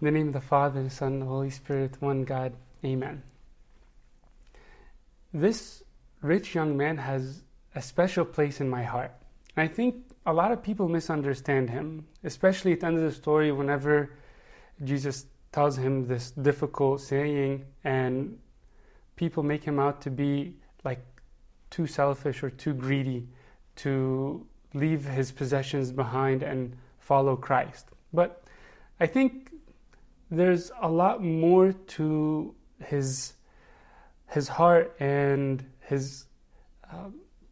In the name of the Father, the Son, and the Holy Spirit, one God. Amen. This rich young man has a special place in my heart. And I think a lot of people misunderstand him, especially at the end of the story whenever Jesus tells him this difficult saying and people make him out to be like too selfish or too greedy to leave his possessions behind and follow Christ. But I think there's a lot more to his his heart and his uh,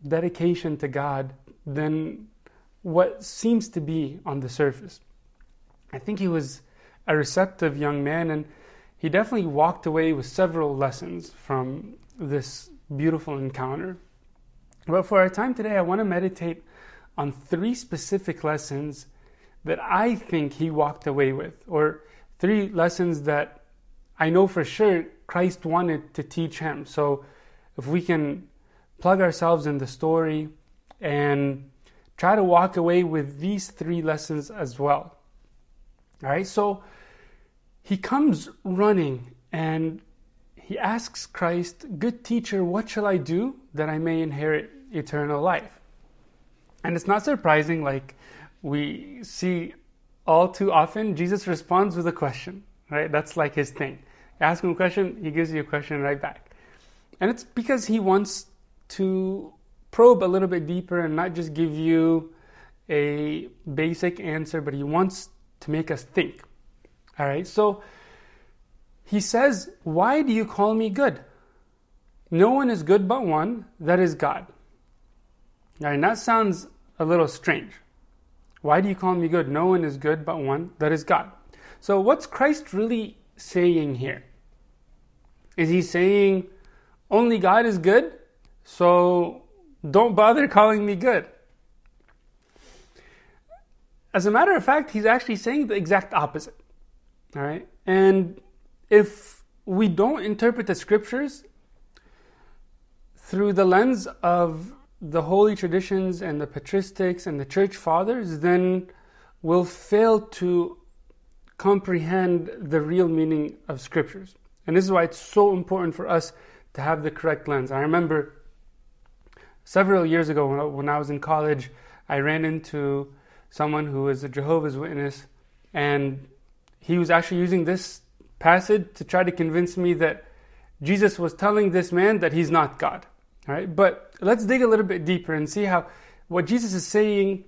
dedication to God than what seems to be on the surface. I think he was a receptive young man and he definitely walked away with several lessons from this beautiful encounter. But for our time today, I want to meditate on three specific lessons that I think he walked away with, or three lessons that I know for sure Christ wanted to teach him. So if we can plug ourselves in the story and try to walk away with these three lessons as well. All right, so he comes running and he asks Christ, Good teacher, what shall I do that I may inherit eternal life? And it's not surprising, like we see all too often, Jesus responds with a question, right? That's like his thing. Ask him a question, he gives you a question right back. And it's because he wants to probe a little bit deeper and not just give you a basic answer, but he wants to make us think. All right, so he says, Why do you call me good? No one is good but one, that is God. All right, that sounds a little strange. Why do you call me good? No one is good but one, that is God. So, what's Christ really saying here? Is he saying only God is good? So, don't bother calling me good. As a matter of fact, he's actually saying the exact opposite. All right? And if we don't interpret the scriptures through the lens of the holy traditions and the patristics and the church fathers, then we'll fail to comprehend the real meaning of scriptures. And this is why it's so important for us to have the correct lens. I remember several years ago when I was in college, I ran into someone who was a Jehovah's Witness, and he was actually using this passage to try to convince me that Jesus was telling this man that he's not God. All right, but let's dig a little bit deeper and see how what Jesus is saying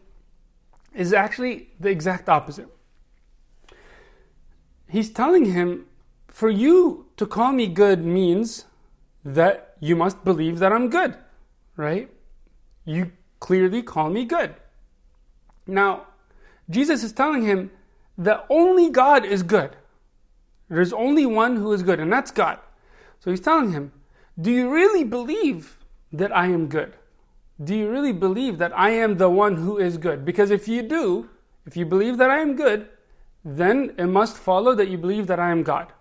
is actually the exact opposite. He's telling him, for you to call me good means that you must believe that I'm good, right? You clearly call me good. Now, Jesus is telling him that only God is good. There's only one who is good, and that's God. So he's telling him, Do you really believe that I am good? Do you really believe that I am the one who is good? Because if you do, if you believe that I am good, then it must follow that you believe that I am God.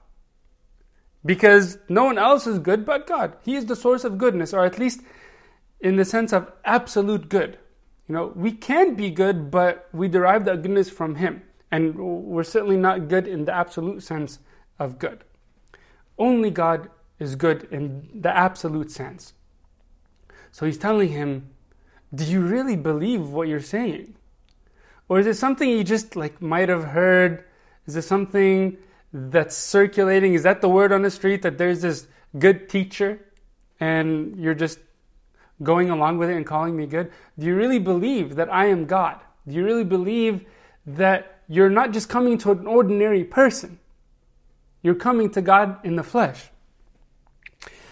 Because no one else is good but God. He is the source of goodness, or at least in the sense of absolute good. You know, we can be good, but we derive that goodness from Him. And we're certainly not good in the absolute sense of good. Only God is good in the absolute sense. So he's telling him, Do you really believe what you're saying? Or is it something you just like might have heard? Is it something that's circulating? Is that the word on the street that there's this good teacher and you're just going along with it and calling me good? Do you really believe that I am God? Do you really believe that you're not just coming to an ordinary person? You're coming to God in the flesh.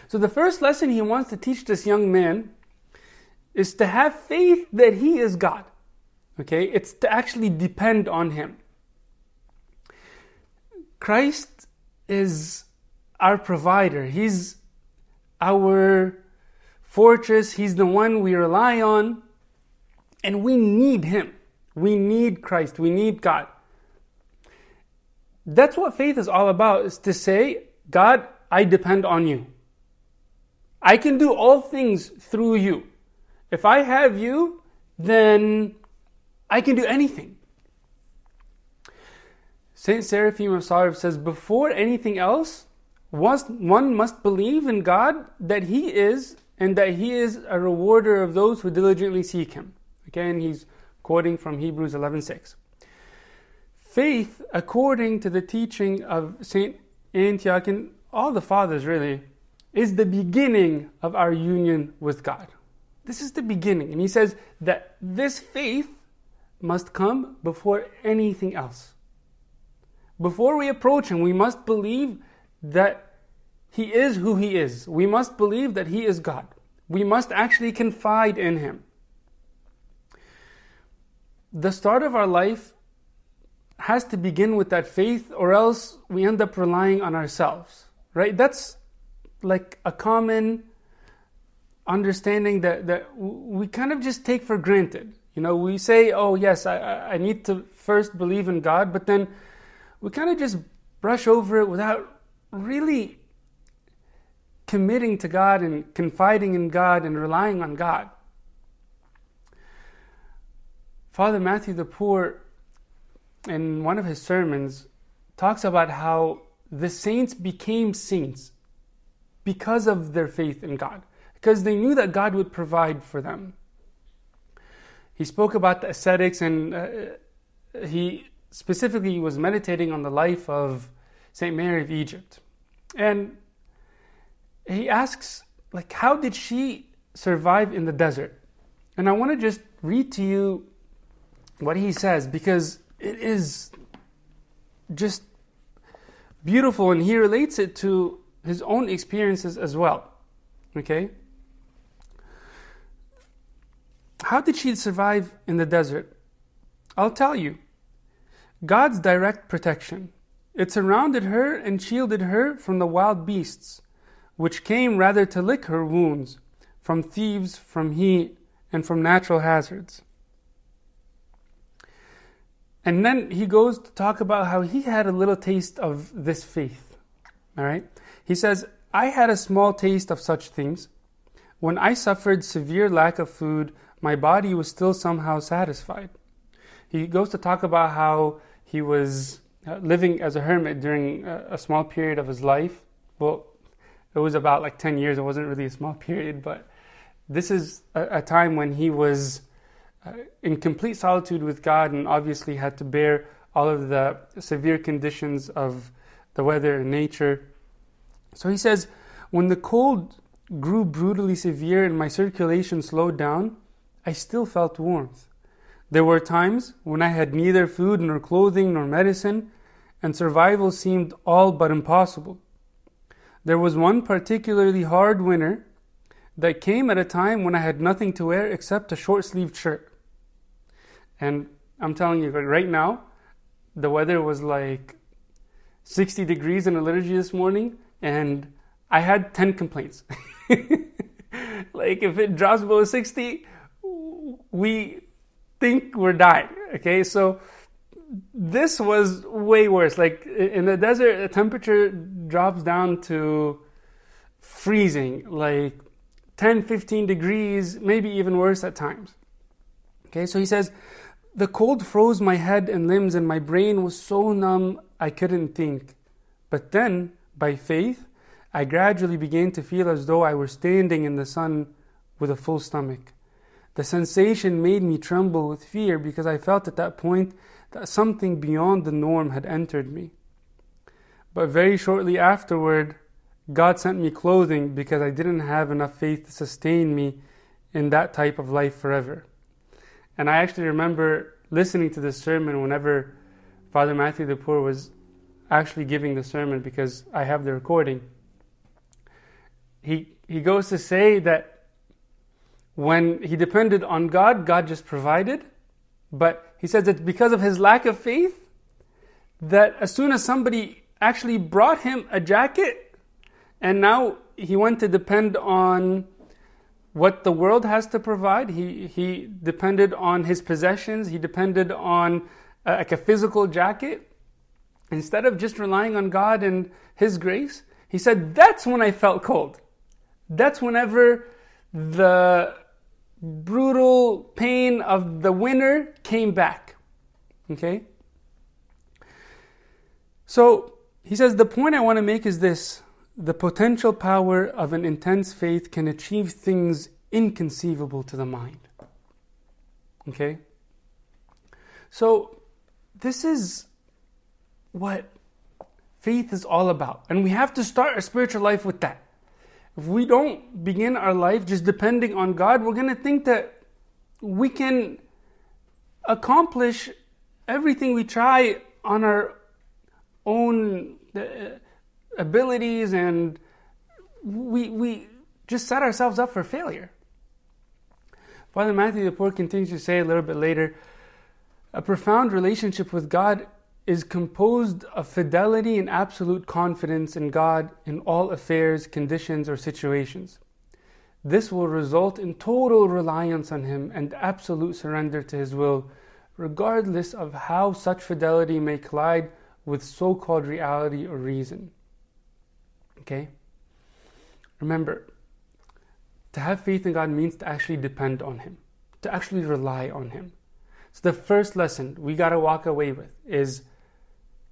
So, the first lesson he wants to teach this young man is to have faith that he is God. Okay? It's to actually depend on him. Christ is our provider, he's our fortress, he's the one we rely on, and we need him. We need Christ, we need God. That's what faith is all about, is to say, God, I depend on you. I can do all things through you. If I have you, then I can do anything. Saint Seraphim of Sarov says, before anything else, one must believe in God that He is and that He is a rewarder of those who diligently seek Him. Again, he's quoting from Hebrews 11:6. Faith, according to the teaching of Saint Antioch and all the fathers, really, is the beginning of our union with God. This is the beginning, and he says that this faith must come before anything else. Before we approach Him, we must believe that He is who He is. We must believe that He is God. We must actually confide in Him. The start of our life has to begin with that faith, or else we end up relying on ourselves, right? That's like a common understanding that, that we kind of just take for granted. You know, we say, oh, yes, I, I need to first believe in God, but then we kind of just brush over it without really committing to God and confiding in God and relying on God. Father Matthew the Poor, in one of his sermons, talks about how the saints became saints because of their faith in God, because they knew that God would provide for them. He spoke about the ascetics and uh, he specifically was meditating on the life of St. Mary of Egypt. And he asks, like, how did she survive in the desert? And I want to just read to you what he says because it is just beautiful and he relates it to his own experiences as well. Okay? How did she survive in the desert? I'll tell you. God's direct protection. It surrounded her and shielded her from the wild beasts, which came rather to lick her wounds, from thieves, from heat, and from natural hazards. And then he goes to talk about how he had a little taste of this faith. All right? He says, I had a small taste of such things. When I suffered severe lack of food, my body was still somehow satisfied. He goes to talk about how he was uh, living as a hermit during a small period of his life. Well, it was about like 10 years. It wasn't really a small period, but this is a, time when he was uh, in complete solitude with God and obviously had to bear all of the severe conditions of the weather and nature. So he says, when the cold grew brutally severe and my circulation slowed down, I still felt warmth. There were times when I had neither food nor clothing nor medicine, and survival seemed all but impossible. There was one particularly hard winter that came at a time when I had nothing to wear except a short sleeved shirt. And I'm telling you, right now, the weather was like 60 degrees in the liturgy this morning, and I had 10 complaints. like, if it drops below 60, we think we're dying. Okay, so this was way worse. Like, in the desert, the temperature drops down to freezing, like 10, 15 degrees, maybe even worse at times. Okay, so he says, the cold froze my head and limbs, and my brain was so numb I couldn't think. But then, by faith, I gradually began to feel as though I were standing in the sun with a full stomach. The sensation made me tremble with fear because I felt at that point that something beyond the norm had entered me. But very shortly afterward, God sent me clothing because I didn't have enough faith to sustain me in that type of life forever. And I actually remember listening to this sermon whenever Father Matthew the Poor was actually giving the sermon because I have the recording. He, he goes to say that when he depended on God, God just provided. But he says that because of his lack of faith, that as soon as somebody actually brought him a jacket, and now he went to depend on what the world has to provide. He, he depended on his possessions, he depended on uh, like a physical jacket. Instead of just relying on God and His grace, he said, That's when I felt cold. That's whenever the brutal pain of the winter came back. Okay? So he says the point I want to make is this the potential power of an intense faith can achieve things inconceivable to the mind. Okay? So, this is what faith is all about. And we have to start our spiritual life with that. If we don't begin our life just depending on God, we're going to think that we can accomplish everything we try on our own uh, abilities and we, we just set ourselves up for failure. Father Matthew the Poor continues to say a little bit later a profound relationship with God is composed of fidelity and absolute confidence in God in all affairs, conditions, or situations. This will result in total reliance on Him and absolute surrender to His will, regardless of how such fidelity may collide with so called reality or reason. Okay? Remember, to have faith in God means to actually depend on Him, to actually rely on Him. So, the first lesson we got to walk away with is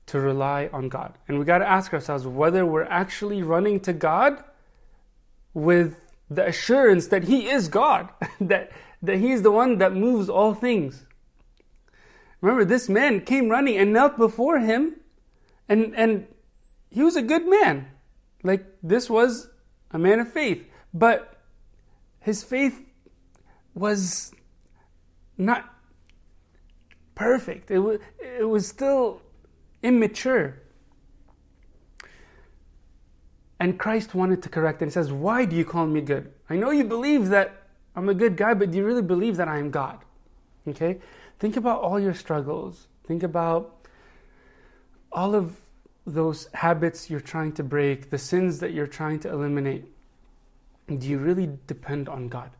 to rely on God. And we got to ask ourselves whether we're actually running to God with the assurance that He is God, that, that He is the one that moves all things. Remember, this man came running and knelt before Him, and, and he was a good man. Like, this was a man of faith. But his faith was not perfect, it was, it was still immature. And Christ wanted to correct and He says, Why do you call me good? I know you believe that I'm a good guy, but do you really believe that I am God? Okay? Think about all your struggles. Think about all of those habits you're trying to break, the sins that you're trying to eliminate. Do you really depend on God?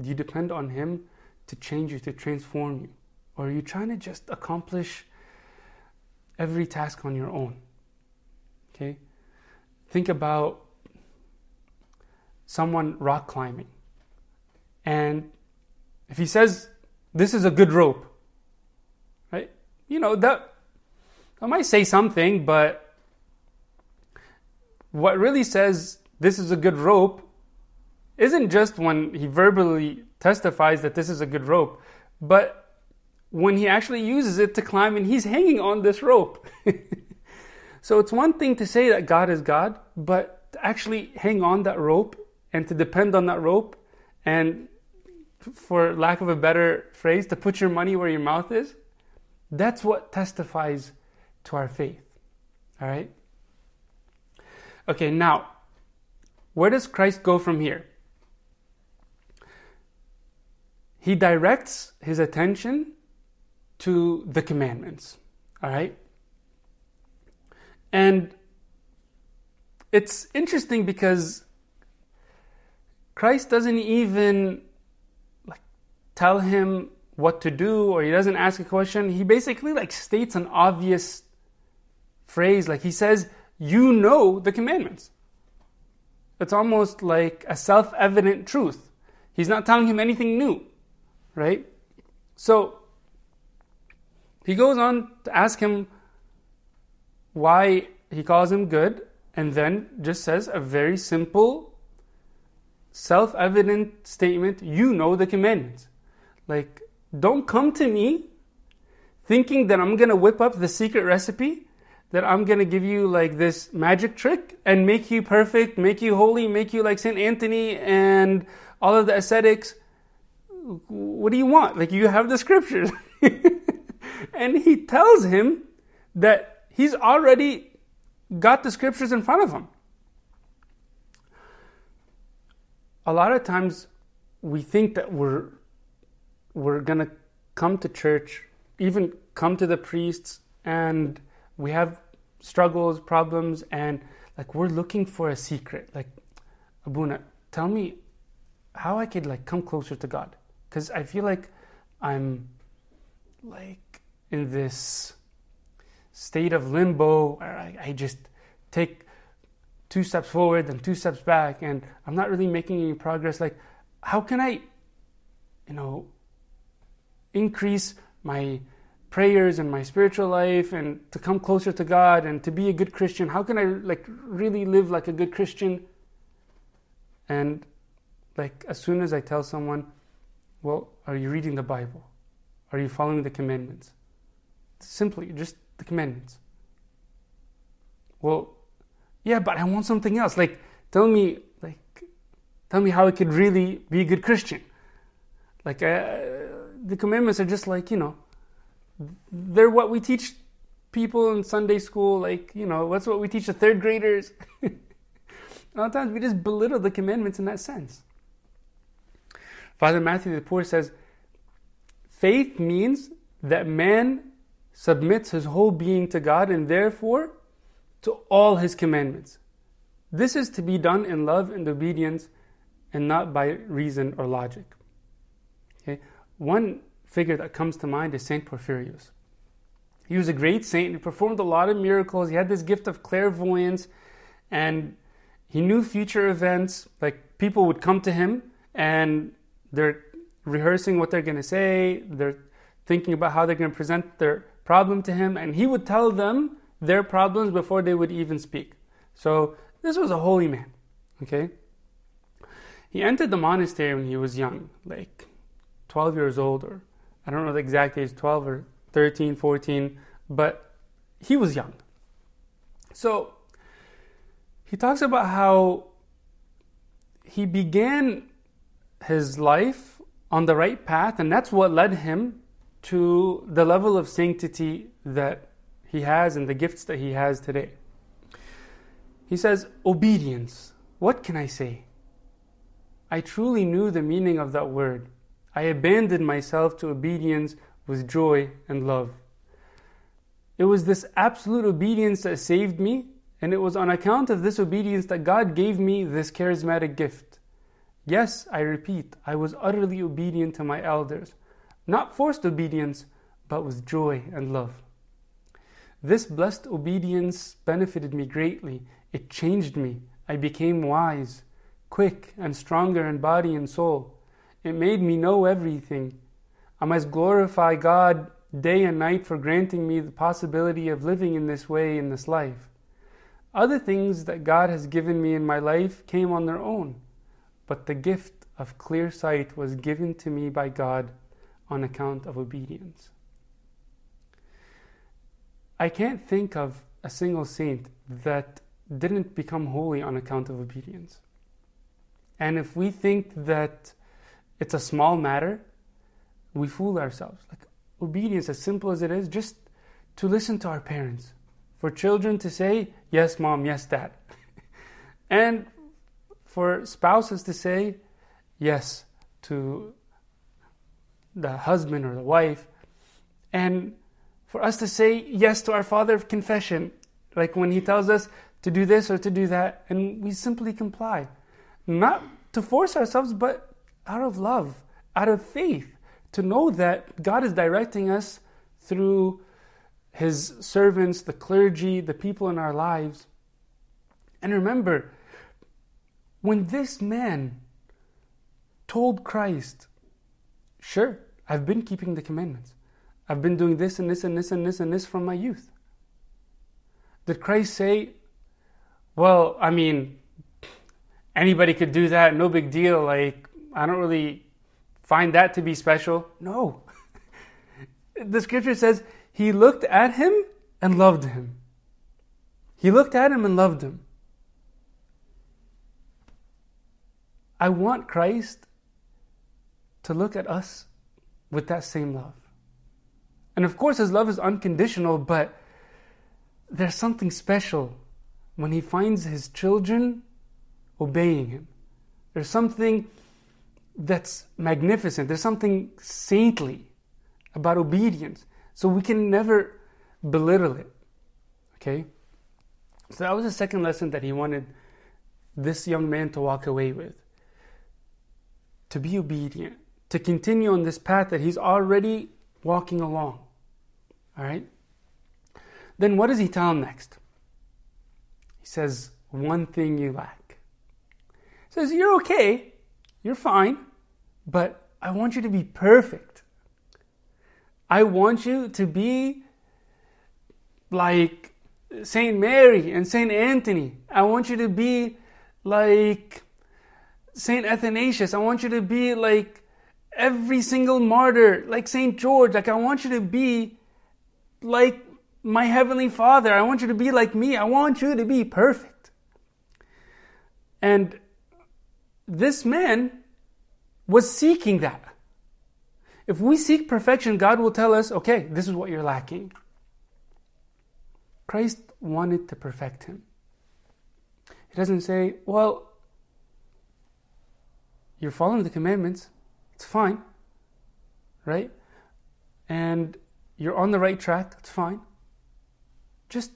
Do you depend on Him to change you, to transform you? Or are you trying to just accomplish every task on your own. Okay? Think about someone rock climbing. And if he says, This is a good rope, right? You know, that I might say something, but what really says this is a good rope isn't just when he verbally testifies that this is a good rope, but when he actually uses it to climb and he's hanging on this rope. so it's one thing to say that God is God, but to actually hang on that rope and to depend on that rope and for lack of a better phrase, to put your money where your mouth is, that's what testifies to our faith. All right? Okay, now, where does Christ go from here? He directs his attention to the commandments. All right? And it's interesting because Christ doesn't even like tell him what to do or he doesn't ask a question. He basically like states an obvious phrase like he says, "You know the commandments." It's almost like a self-evident truth. He's not telling him anything new, right? So he goes on to ask him why he calls him good, and then just says a very simple, self evident statement you know the commandments. Like, don't come to me thinking that I'm gonna whip up the secret recipe, that I'm gonna give you like this magic trick and make you perfect, make you holy, make you like Saint Anthony and all of the ascetics. What do you want? Like, you have the scriptures. and he tells him that he's already got the scriptures in front of him. A lot of times we think that we're we're going to come to church, even come to the priests and we have struggles, problems and like we're looking for a secret. Like Abuna, tell me how I could like come closer to God cuz I feel like I'm like in this state of limbo where I, I just take two steps forward and two steps back and I'm not really making any progress. Like, how can I, you know, increase my prayers and my spiritual life and to come closer to God and to be a good Christian? How can I like really live like a good Christian? And like as soon as I tell someone, well, are you reading the Bible? Are you following the commandments? Simply, just the commandments. Well, yeah, but I want something else. Like, tell me, like, tell me how I could really be a good Christian. Like, uh, the commandments are just like, you know, they're what we teach people in Sunday school. Like, you know, what's what we teach the third graders. a lot of times we just belittle the commandments in that sense. Father Matthew the Poor says, faith means that man submits his whole being to God and therefore to all his commandments. This is to be done in love and obedience and not by reason or logic. Okay? One figure that comes to mind is Saint Porphyrios. He was a great saint. He performed a lot of miracles. He had this gift of clairvoyance and he knew future events. Like people would come to him and they're rehearsing what they're going to say, they're thinking about how they're going to present their problem to him, and he would tell them their problems before they would even speak. So this was a holy man. Okay? He entered the monastery when he was young, like 12 years old, or I don't know the exact age, 12 or 13, 14, but he was young. So he talks about how he began his life on the right path, and that's what led him to the level of sanctity that he has and the gifts that he has today. He says, Obedience. What can I say? I truly knew the meaning of that word. I abandoned myself to obedience with joy and love. It was this absolute obedience that saved me, and it was on account of this obedience that God gave me this charismatic gift. Yes, I repeat, I was utterly obedient to my elders, not forced obedience, but with joy and love. This blessed obedience benefited me greatly. It changed me. I became wise, quick, and stronger in body and soul. It made me know everything. I must glorify God day and night for granting me the possibility of living in this way in this life. Other things that God has given me in my life came on their own, but the gift of clear sight was given to me by God on account of obedience. I can't think of a single saint that didn't become holy on account of obedience. And if we think that it's a small matter, we fool ourselves. Like obedience, as simple as it is, just to listen to our parents. For children to say, yes, mom, yes, dad. and for spouses to say, yes, to the husband or the wife. And for us to say yes to our Father of confession, like when He tells us to do this or to do that, and we simply comply. Not to force ourselves, but out of love, out of faith, to know that God is directing us through His servants, the clergy, the people in our lives. And remember, when this man told Christ, Sure, I've been keeping the commandments. I've been doing this and this and this and this and this from my youth. Did Christ say, well, I mean, anybody could do that, no big deal. Like, I don't really find that to be special. No. the scripture says he looked at him and loved him. He looked at him and loved him. I want Christ to look at us with that same love. And of course, his love is unconditional, but there's something special when he finds his children obeying him. There's something that's magnificent, there's something saintly about obedience. So we can never belittle it. Okay? So that was the second lesson that he wanted this young man to walk away with. To be obedient, to continue on this path that he's already walking along. All right? Then what does he tell him next? He says, One thing you lack. He says, You're okay, you're fine, but I want you to be perfect. I want you to be like Saint Mary and Saint Anthony. I want you to be like Saint Athanasius. I want you to be like every single martyr, like Saint George. Like I want you to be like my heavenly Father. I want you to be like me. I want you to be perfect. And this man was seeking that. If we seek perfection, God will tell us, okay, this is what you're lacking. Christ wanted to perfect him. He doesn't say, well, you're following the commandments, it's fine, right? And you're on the right track, it's fine. Just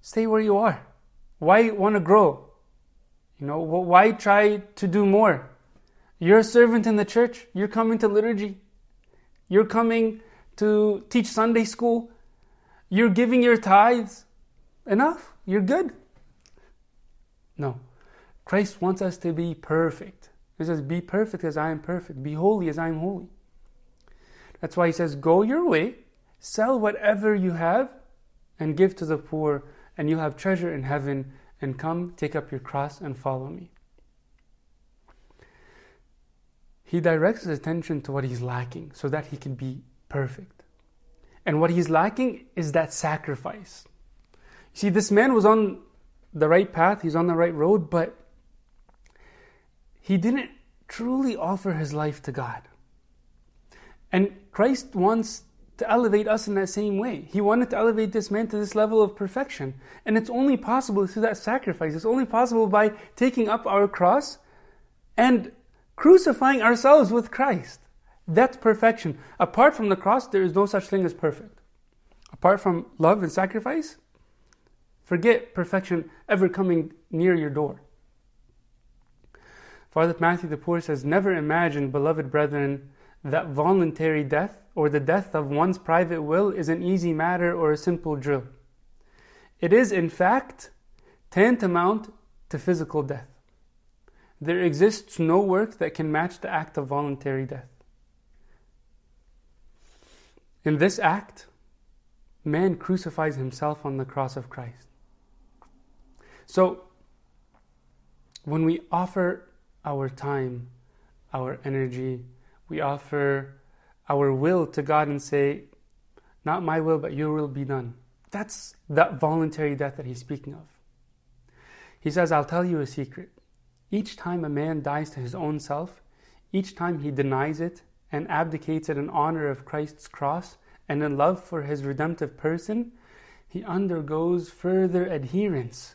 stay where you are. Why want to grow? You know, why try to do more? You're a servant in the church. You're coming to liturgy. You're coming to teach Sunday school. You're giving your tithes. Enough. You're good. No. Christ wants us to be perfect. He says, Be perfect as I am perfect. Be holy as I am holy. That's why he says, Go your way, sell whatever you have, and give to the poor, and you'll have treasure in heaven, and come, take up your cross, and follow me. He directs his attention to what he's lacking so that he can be perfect. And what he's lacking is that sacrifice. You see, this man was on the right path, he's on the right road, but he didn't truly offer his life to God. And Christ wants to elevate us in that same way. He wanted to elevate this man to this level of perfection. And it's only possible through that sacrifice. It's only possible by taking up our cross and crucifying ourselves with Christ. That's perfection. Apart from the cross, there is no such thing as perfect. Apart from love and sacrifice, forget perfection ever coming near your door. Father Matthew the Poor says, Never imagine, beloved brethren, that voluntary death or the death of one's private will is an easy matter or a simple drill. It is, in fact, tantamount to physical death. There exists no work that can match the act of voluntary death. In this act, man crucifies himself on the cross of Christ. So, when we offer our time, our energy, we offer our will to God and say, Not my will, but your will be done. That's that voluntary death that he's speaking of. He says, I'll tell you a secret. Each time a man dies to his own self, each time he denies it and abdicates it in honor of Christ's cross and in love for his redemptive person, he undergoes further adherence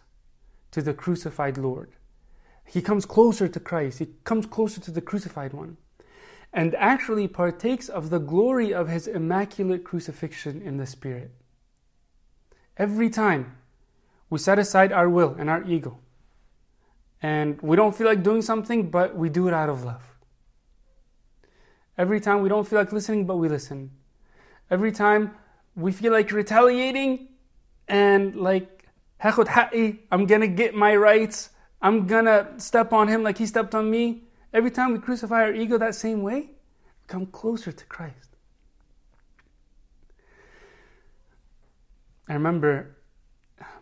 to the crucified Lord. He comes closer to Christ, he comes closer to the crucified one, and actually partakes of the glory of his immaculate crucifixion in the Spirit. Every time we set aside our will and our ego and we don't feel like doing something, but we do it out of love. Every time we don't feel like listening, but we listen. Every time we feel like retaliating and like, I'm gonna get my rights, I'm gonna step on him like he stepped on me. Every time we crucify our ego that same way, come closer to Christ. I remember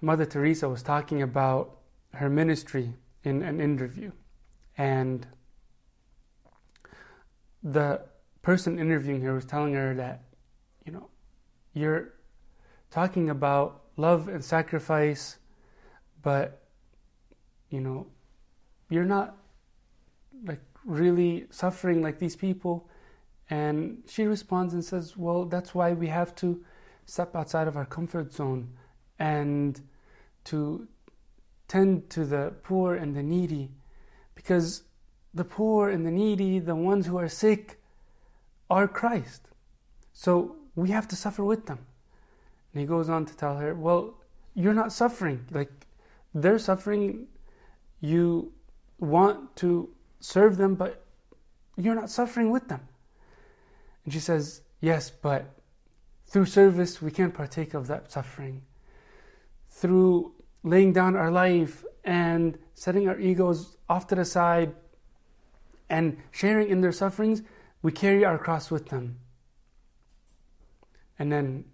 Mother Teresa was talking about her ministry in an interview. And the person interviewing her was telling her that, you know, you're talking about love and sacrifice, but, you know, you're not like really suffering like these people. And she responds and says, Well, that's why we have to step outside of our comfort zone and to tend to the poor and the needy because the poor and the needy, the ones who are sick, are Christ. So we have to suffer with them. And he goes on to tell her, Well, you're not suffering. Like they're suffering. You want to serve them, but you're not suffering with them. And she says, Yes, but through service, we can partake of that suffering. Through laying down our life and setting our egos off to the side and sharing in their sufferings, we carry our cross with them. And then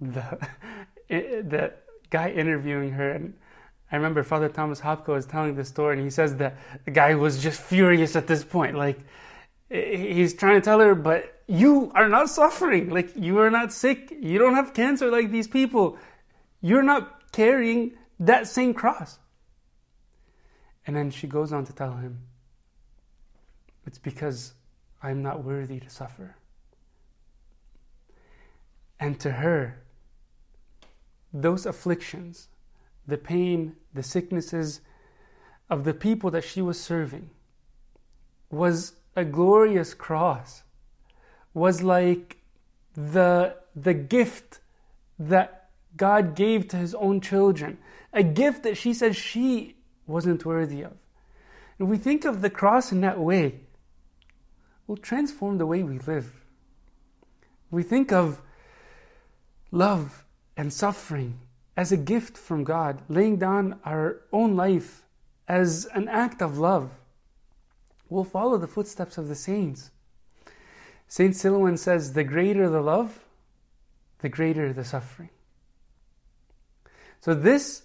the the guy interviewing her, and I remember Father Thomas Hopko was telling the story, and he says that the guy was just furious at this point. Like, he's trying to tell her, but you are not suffering. Like, you are not sick. You don't have cancer like these people. You're not carrying that same cross. And then she goes on to tell him, it's because I'm not worthy to suffer. And to her, those afflictions, the pain, the sicknesses of the people that she was serving, was a glorious cross, was like the, the gift that God gave to his own children, a gift that she said she wasn't worthy of. And we think of the cross in that way, will transform the way we live. We think of love and suffering as a gift from God, laying down our own life as an act of love. We'll follow the footsteps of the saints. Saint Silouan says, The greater the love, the greater the suffering. So, this,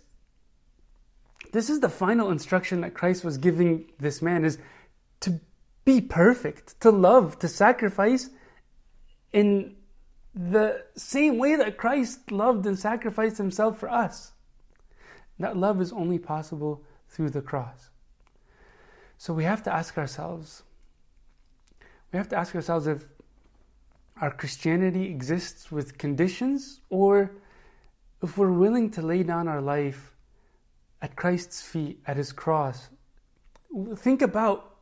this is the final instruction that Christ was giving this man is to be perfect, to love, to sacrifice in the same way that Christ loved and sacrificed himself for us. That love is only possible through the cross. So we have to ask ourselves, we have to ask ourselves if our Christianity exists with conditions or if we're willing to lay down our life at Christ's feet, at his cross. Think about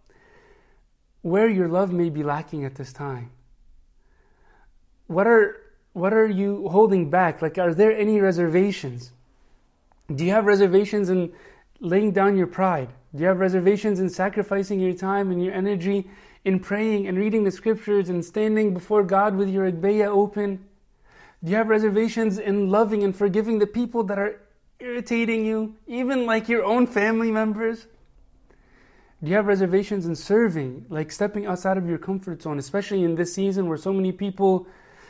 where your love may be lacking at this time what are what are you holding back? Like, are there any reservations? Do you have reservations in laying down your pride? Do you have reservations in sacrificing your time and your energy in praying and reading the scriptures and standing before God with your agbeya open? Do you have reservations in loving and forgiving the people that are irritating you, even like your own family members? Do you have reservations in serving, like stepping outside of your comfort zone, especially in this season where so many people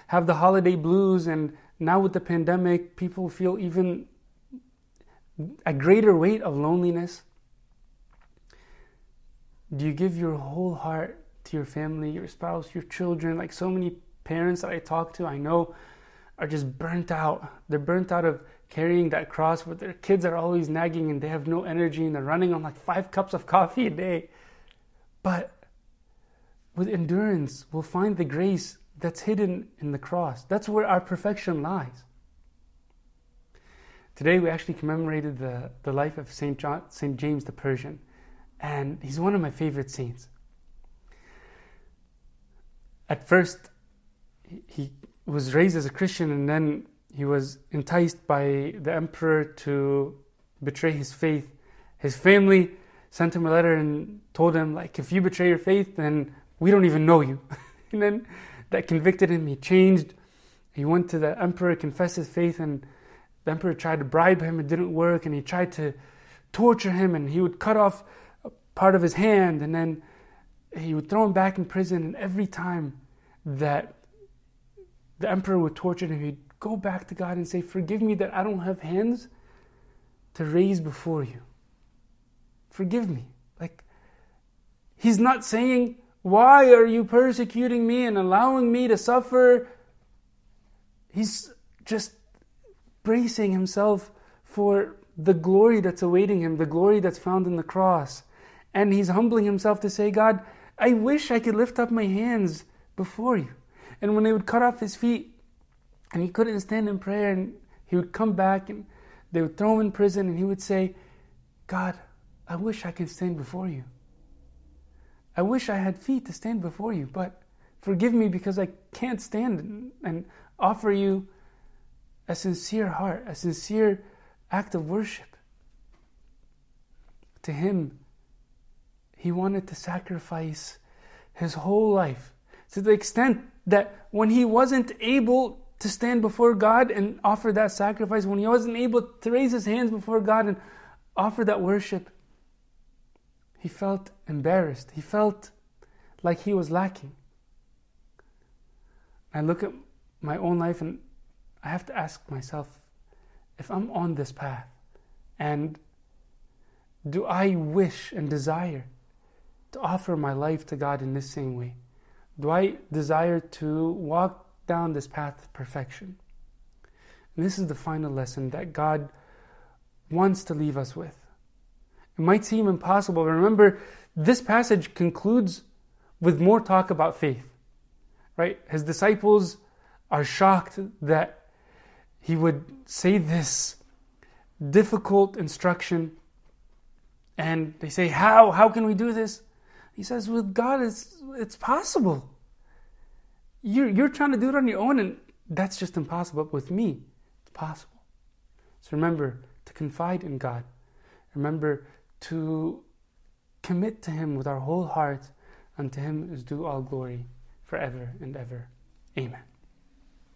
have the holiday blues, and now with the pandemic, people feel even a greater weight of loneliness? Do you give your whole heart to your family, your spouse, your children? Like so many parents that I talk to, I know are just burnt out. They're burnt out of carrying that cross, but their kids are always nagging and they have no energy and they're running on like five cups of coffee a day. But with endurance, we'll find the grace that's hidden in the cross. That's where our perfection lies. Today we actually commemorated the, the life of St. St. James the Persian, and he's one of my favorite saints. At first, he was raised as a Christian, and then he was enticed by the emperor to betray his faith. His family sent him a letter and told him, like, if you betray your faith, then we don't even know you. and then that convicted him. He changed. He went to the emperor, confessed his faith, and the emperor tried to bribe him. It didn't work, and he tried to torture him, and he would cut off part of his hand, and then he would throw him back in prison. And every time that the emperor would torture him, he'd go back to God and say, Forgive me that I don't have hands to raise before you. Forgive me. Like, he's not saying, why are you persecuting me and allowing me to suffer? He's just bracing himself for the glory that's awaiting him, the glory that's found in the cross. And he's humbling himself to say, God, I wish I could lift up my hands before you. And when they would cut off his feet and he couldn't stand in prayer, and he would come back and they would throw him in prison, and he would say, God, I wish I could stand before you. I wish I had feet to stand before you, but forgive me because I can't stand and offer you a sincere heart, a sincere act of worship. To him, he wanted to sacrifice his whole life to the extent that when he wasn't able to stand before God and offer that sacrifice, when he wasn't able to raise his hands before God and offer that worship, he felt embarrassed. He felt like he was lacking. I look at my own life and I have to ask myself if I'm on this path and do I wish and desire to offer my life to God in this same way? Do I desire to walk down this path of perfection? And this is the final lesson that God wants to leave us with. It might seem impossible, but remember, this passage concludes with more talk about faith. Right? His disciples are shocked that he would say this difficult instruction and they say, How? How can we do this? He says, With God, it's, it's possible. You're, you're trying to do it on your own, and that's just impossible. But with me, it's possible. So remember to confide in God. Remember to commit to Him with our whole heart, and to Him is due all glory forever and ever. Amen.